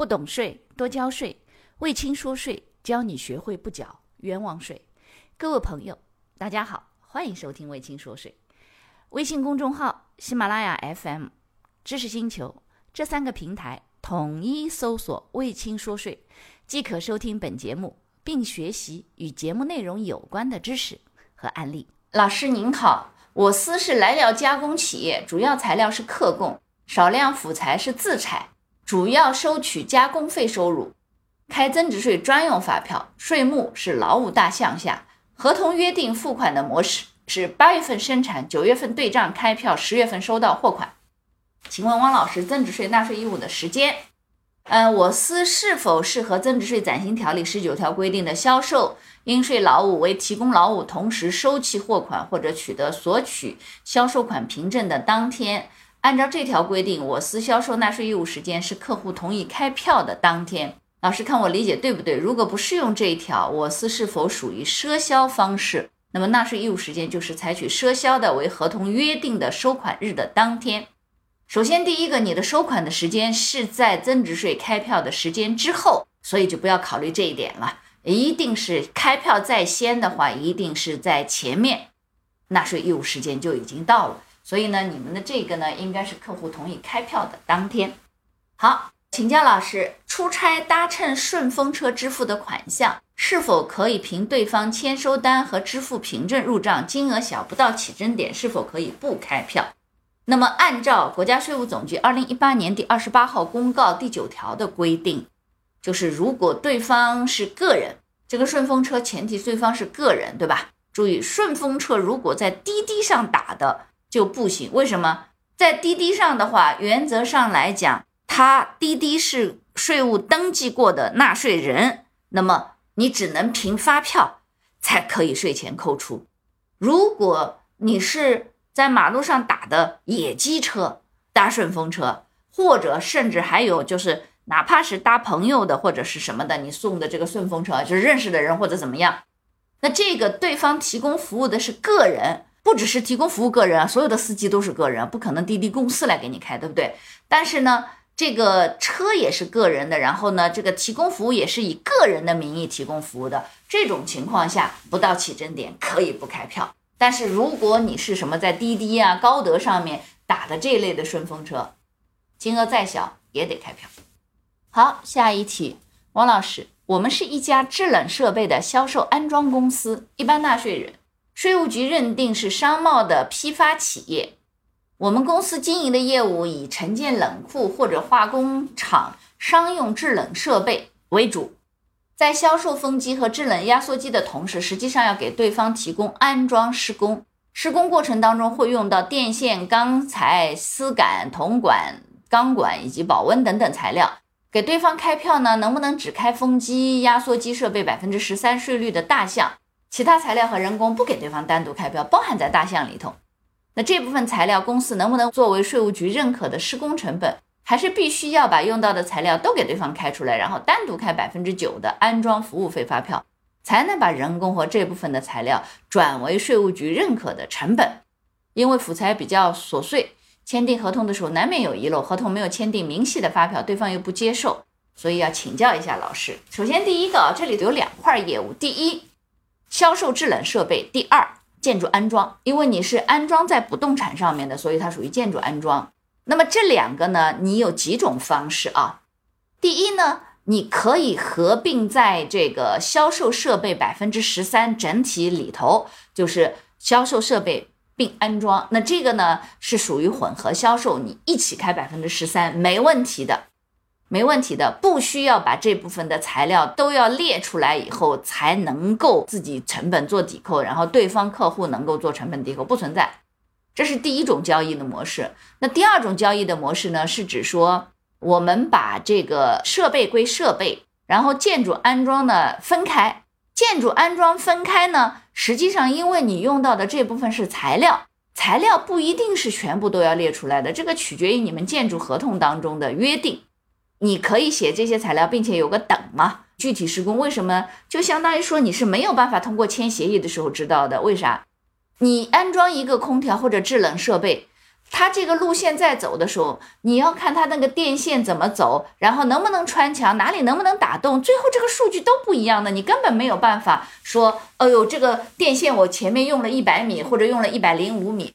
不懂税，多交税。魏青说税，教你学会不缴冤枉税。各位朋友，大家好，欢迎收听魏青说税。微信公众号、喜马拉雅 FM、知识星球这三个平台统一搜索“魏青说税”，即可收听本节目，并学习与节目内容有关的知识和案例。老师您好，我司是来料加工企业，主要材料是客供，少量辅材是自采。主要收取加工费收入，开增值税专用发票，税目是劳务大项下，合同约定付款的模式是八月份生产，九月份对账开票，十月份收到货款。请问汪老师，增值税纳税义务的时间？嗯，我司是否适合增值税暂行条例十九条规定的销售应税劳务为提供劳务，同时收取货款或者取得索取销售款凭证的当天？按照这条规定，我司销售纳税义务时间是客户同意开票的当天。老师看我理解对不对？如果不适用这一条，我司是否属于赊销方式？那么纳税义务时间就是采取赊销的为合同约定的收款日的当天。首先，第一个，你的收款的时间是在增值税开票的时间之后，所以就不要考虑这一点了。一定是开票在先的话，一定是在前面，纳税义务时间就已经到了。所以呢，你们的这个呢，应该是客户同意开票的当天。好，请教老师，出差搭乘顺风车支付的款项，是否可以凭对方签收单和支付凭证入账？金额小不到起征点，是否可以不开票？那么，按照国家税务总局二零一八年第二十八号公告第九条的规定，就是如果对方是个人，这个顺风车前提对方是个人，对吧？注意，顺风车如果在滴滴上打的。就不行，为什么？在滴滴上的话，原则上来讲，他滴滴是税务登记过的纳税人，那么你只能凭发票才可以税前扣除。如果你是在马路上打的野鸡车搭顺风车，或者甚至还有就是哪怕是搭朋友的或者是什么的，你送的这个顺风车就是认识的人或者怎么样，那这个对方提供服务的是个人。不只是提供服务个人啊，所有的司机都是个人，不可能滴滴公司来给你开，对不对？但是呢，这个车也是个人的，然后呢，这个提供服务也是以个人的名义提供服务的，这种情况下不到起征点可以不开票。但是如果你是什么在滴滴啊、高德上面打的这一类的顺风车，金额再小也得开票。好，下一题，王老师，我们是一家制冷设备的销售安装公司，一般纳税人。税务局认定是商贸的批发企业，我们公司经营的业务以承建冷库或者化工厂商用制冷设备为主，在销售风机和制冷压缩机的同时，实际上要给对方提供安装施工。施工过程当中会用到电线、钢材、丝杆、铜管、钢管以及保温等等材料。给对方开票呢，能不能只开风机、压缩机设备百分之十三税率的大项？其他材料和人工不给对方单独开票，包含在大项里头。那这部分材料公司能不能作为税务局认可的施工成本？还是必须要把用到的材料都给对方开出来，然后单独开百分之九的安装服务费发票，才能把人工和这部分的材料转为税务局认可的成本。因为辅材比较琐碎，签订合同的时候难免有遗漏，合同没有签订明细的发票，对方又不接受，所以要请教一下老师。首先第一个，这里有两块业务，第一。销售制冷设备，第二建筑安装，因为你是安装在不动产上面的，所以它属于建筑安装。那么这两个呢，你有几种方式啊？第一呢，你可以合并在这个销售设备百分之十三整体里头，就是销售设备并安装。那这个呢是属于混合销售，你一起开百分之十三没问题的。没问题的，不需要把这部分的材料都要列出来以后才能够自己成本做抵扣，然后对方客户能够做成本抵扣，不存在。这是第一种交易的模式。那第二种交易的模式呢，是指说我们把这个设备归设备，然后建筑安装呢分开。建筑安装分开呢，实际上因为你用到的这部分是材料，材料不一定是全部都要列出来的，这个取决于你们建筑合同当中的约定。你可以写这些材料，并且有个等嘛。具体施工为什么？就相当于说你是没有办法通过签协议的时候知道的。为啥？你安装一个空调或者制冷设备，它这个路线在走的时候，你要看它那个电线怎么走，然后能不能穿墙，哪里能不能打洞，最后这个数据都不一样的，你根本没有办法说，哎呦，这个电线我前面用了一百米或者用了一百零五米，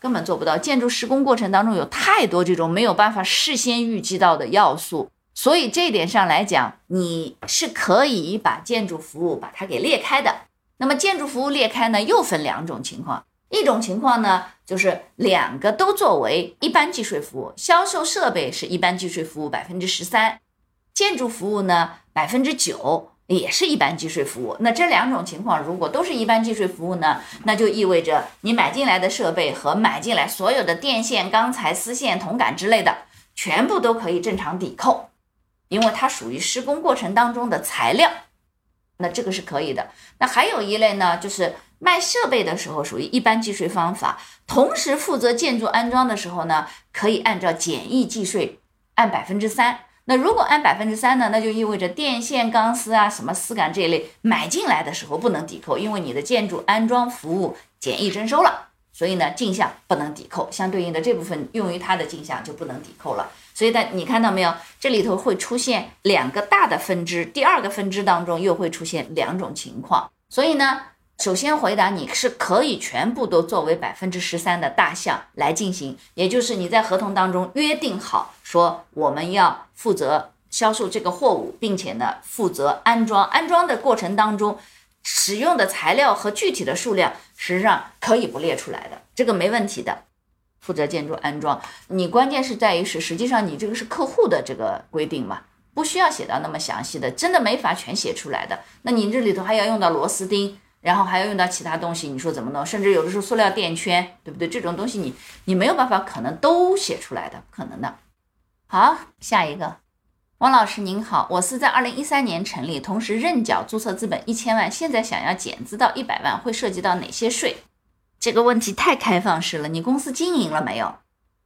根本做不到。建筑施工过程当中有太多这种没有办法事先预计到的要素，所以这点上来讲，你是可以把建筑服务把它给裂开的。那么建筑服务裂开呢，又分两种情况。一种情况呢，就是两个都作为一般计税服务，销售设备是一般计税服务百分之十三，建筑服务呢百分之九也是一般计税服务。那这两种情况如果都是一般计税服务呢，那就意味着你买进来的设备和买进来所有的电线、钢材、丝线、铜杆之类的，全部都可以正常抵扣，因为它属于施工过程当中的材料。那这个是可以的。那还有一类呢，就是卖设备的时候属于一般计税方法，同时负责建筑安装的时候呢，可以按照简易计税，按百分之三。那如果按百分之三呢，那就意味着电线、钢丝啊、什么丝杆这一类买进来的时候不能抵扣，因为你的建筑安装服务简易征收了，所以呢进项不能抵扣，相对应的这部分用于它的进项就不能抵扣了。所以，但你看到没有？这里头会出现两个大的分支，第二个分支当中又会出现两种情况。所以呢，首先回答你是可以全部都作为百分之十三的大项来进行，也就是你在合同当中约定好说我们要负责销售这个货物，并且呢负责安装，安装的过程当中使用的材料和具体的数量，实际上可以不列出来的，这个没问题的。负责建筑安装，你关键是在于是，实际上你这个是客户的这个规定嘛，不需要写到那么详细的，真的没法全写出来的。那你这里头还要用到螺丝钉，然后还要用到其他东西，你说怎么弄？甚至有的时候塑料垫圈，对不对？这种东西你你没有办法可能都写出来的，不可能的。好，下一个，王老师您好，我是在二零一三年成立，同时认缴注册资本一千万，现在想要减资到一百万，会涉及到哪些税？这个问题太开放式了，你公司经营了没有？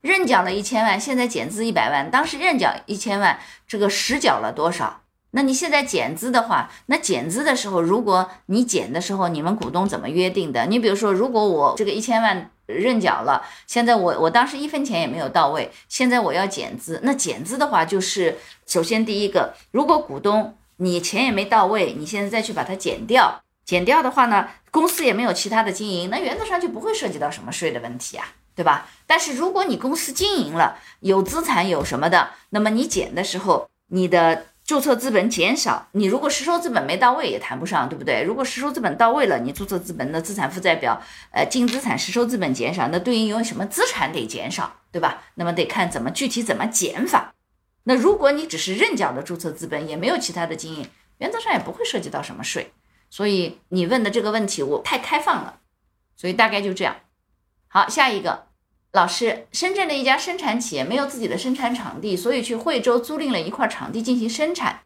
认缴了一千万，现在减资一百万。当时认缴一千万，这个实缴了多少？那你现在减资的话，那减资的时候，如果你减的时候，你们股东怎么约定的？你比如说，如果我这个一千万认缴了，现在我我当时一分钱也没有到位，现在我要减资，那减资的话，就是首先第一个，如果股东你钱也没到位，你现在再去把它减掉。减掉的话呢，公司也没有其他的经营，那原则上就不会涉及到什么税的问题啊，对吧？但是如果你公司经营了，有资产有什么的，那么你减的时候，你的注册资本减少，你如果实收资本没到位也谈不上，对不对？如果实收资本到位了，你注册资本的资产负债表，呃，净资产实收资本减少，那对应有什么资产得减少，对吧？那么得看怎么具体怎么减法。那如果你只是认缴的注册资本，也没有其他的经营，原则上也不会涉及到什么税。所以你问的这个问题我太开放了，所以大概就这样。好，下一个老师，深圳的一家生产企业没有自己的生产场地，所以去惠州租赁了一块场地进行生产，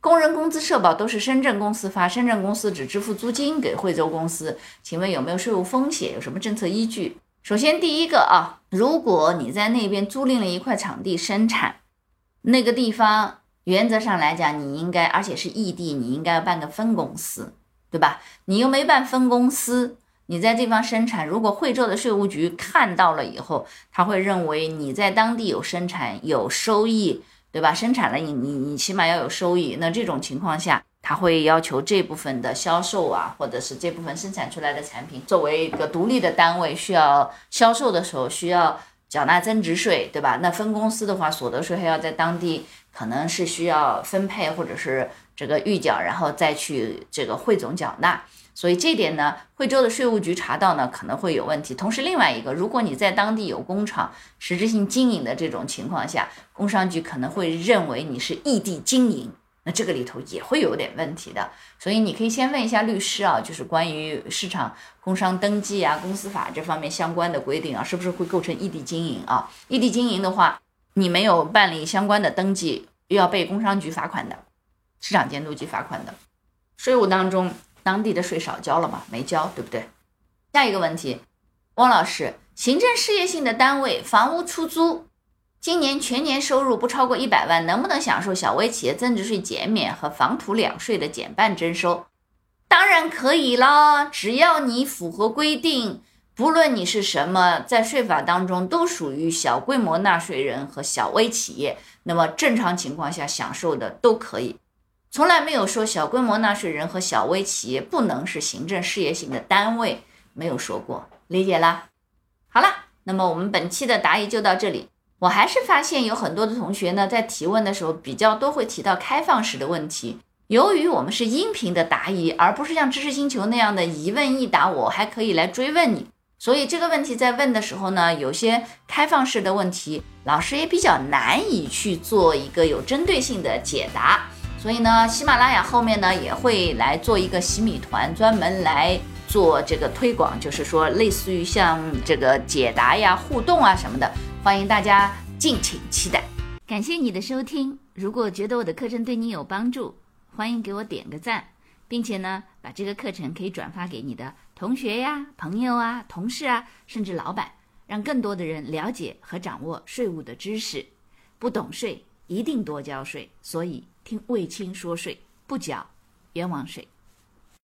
工人工资社保都是深圳公司发，深圳公司只支付租金给惠州公司，请问有没有税务风险？有什么政策依据？首先第一个啊，如果你在那边租赁了一块场地生产，那个地方原则上来讲，你应该而且是异地，你应该要办个分公司。对吧？你又没办分公司，你在地方生产，如果惠州的税务局看到了以后，他会认为你在当地有生产有收益，对吧？生产了你你你起码要有收益，那这种情况下，他会要求这部分的销售啊，或者是这部分生产出来的产品作为一个独立的单位，需要销售的时候需要缴纳增值税，对吧？那分公司的话，所得税还要在当地可能是需要分配或者是。这个预缴，然后再去这个汇总缴纳，所以这点呢，惠州的税务局查到呢可能会有问题。同时，另外一个，如果你在当地有工厂实质性经营的这种情况下，工商局可能会认为你是异地经营，那这个里头也会有点问题的。所以你可以先问一下律师啊，就是关于市场工商登记啊、公司法这方面相关的规定啊，是不是会构成异地经营啊？异地经营的话，你没有办理相关的登记，又要被工商局罚款的。市场监督局罚款的，税务当中当地的税少交了吗？没交，对不对？下一个问题，汪老师，行政事业性的单位房屋出租，今年全年收入不超过一百万，能不能享受小微企业增值税减免和房土两税的减半征收？当然可以啦，只要你符合规定，不论你是什么，在税法当中都属于小规模纳税人和小微企业，那么正常情况下享受的都可以，从来没有说小规模纳税人和小微企业不能是行政事业性的单位，没有说过，理解啦？好了，那么我们本期的答疑就到这里。我还是发现有很多的同学呢，在提问的时候比较多会提到开放式的问题。由于我们是音频的答疑，而不是像知识星球那样的一问一答，我还可以来追问你。所以这个问题在问的时候呢，有些开放式的问题，老师也比较难以去做一个有针对性的解答。所以呢，喜马拉雅后面呢也会来做一个洗米团，专门来做这个推广，就是说类似于像这个解答呀、互动啊什么的。欢迎大家敬请期待，感谢你的收听。如果觉得我的课程对你有帮助，欢迎给我点个赞，并且呢，把这个课程可以转发给你的同学呀、朋友啊、同事啊，甚至老板，让更多的人了解和掌握税务的知识。不懂税，一定多交税。所以听卫青说税，不缴冤枉税。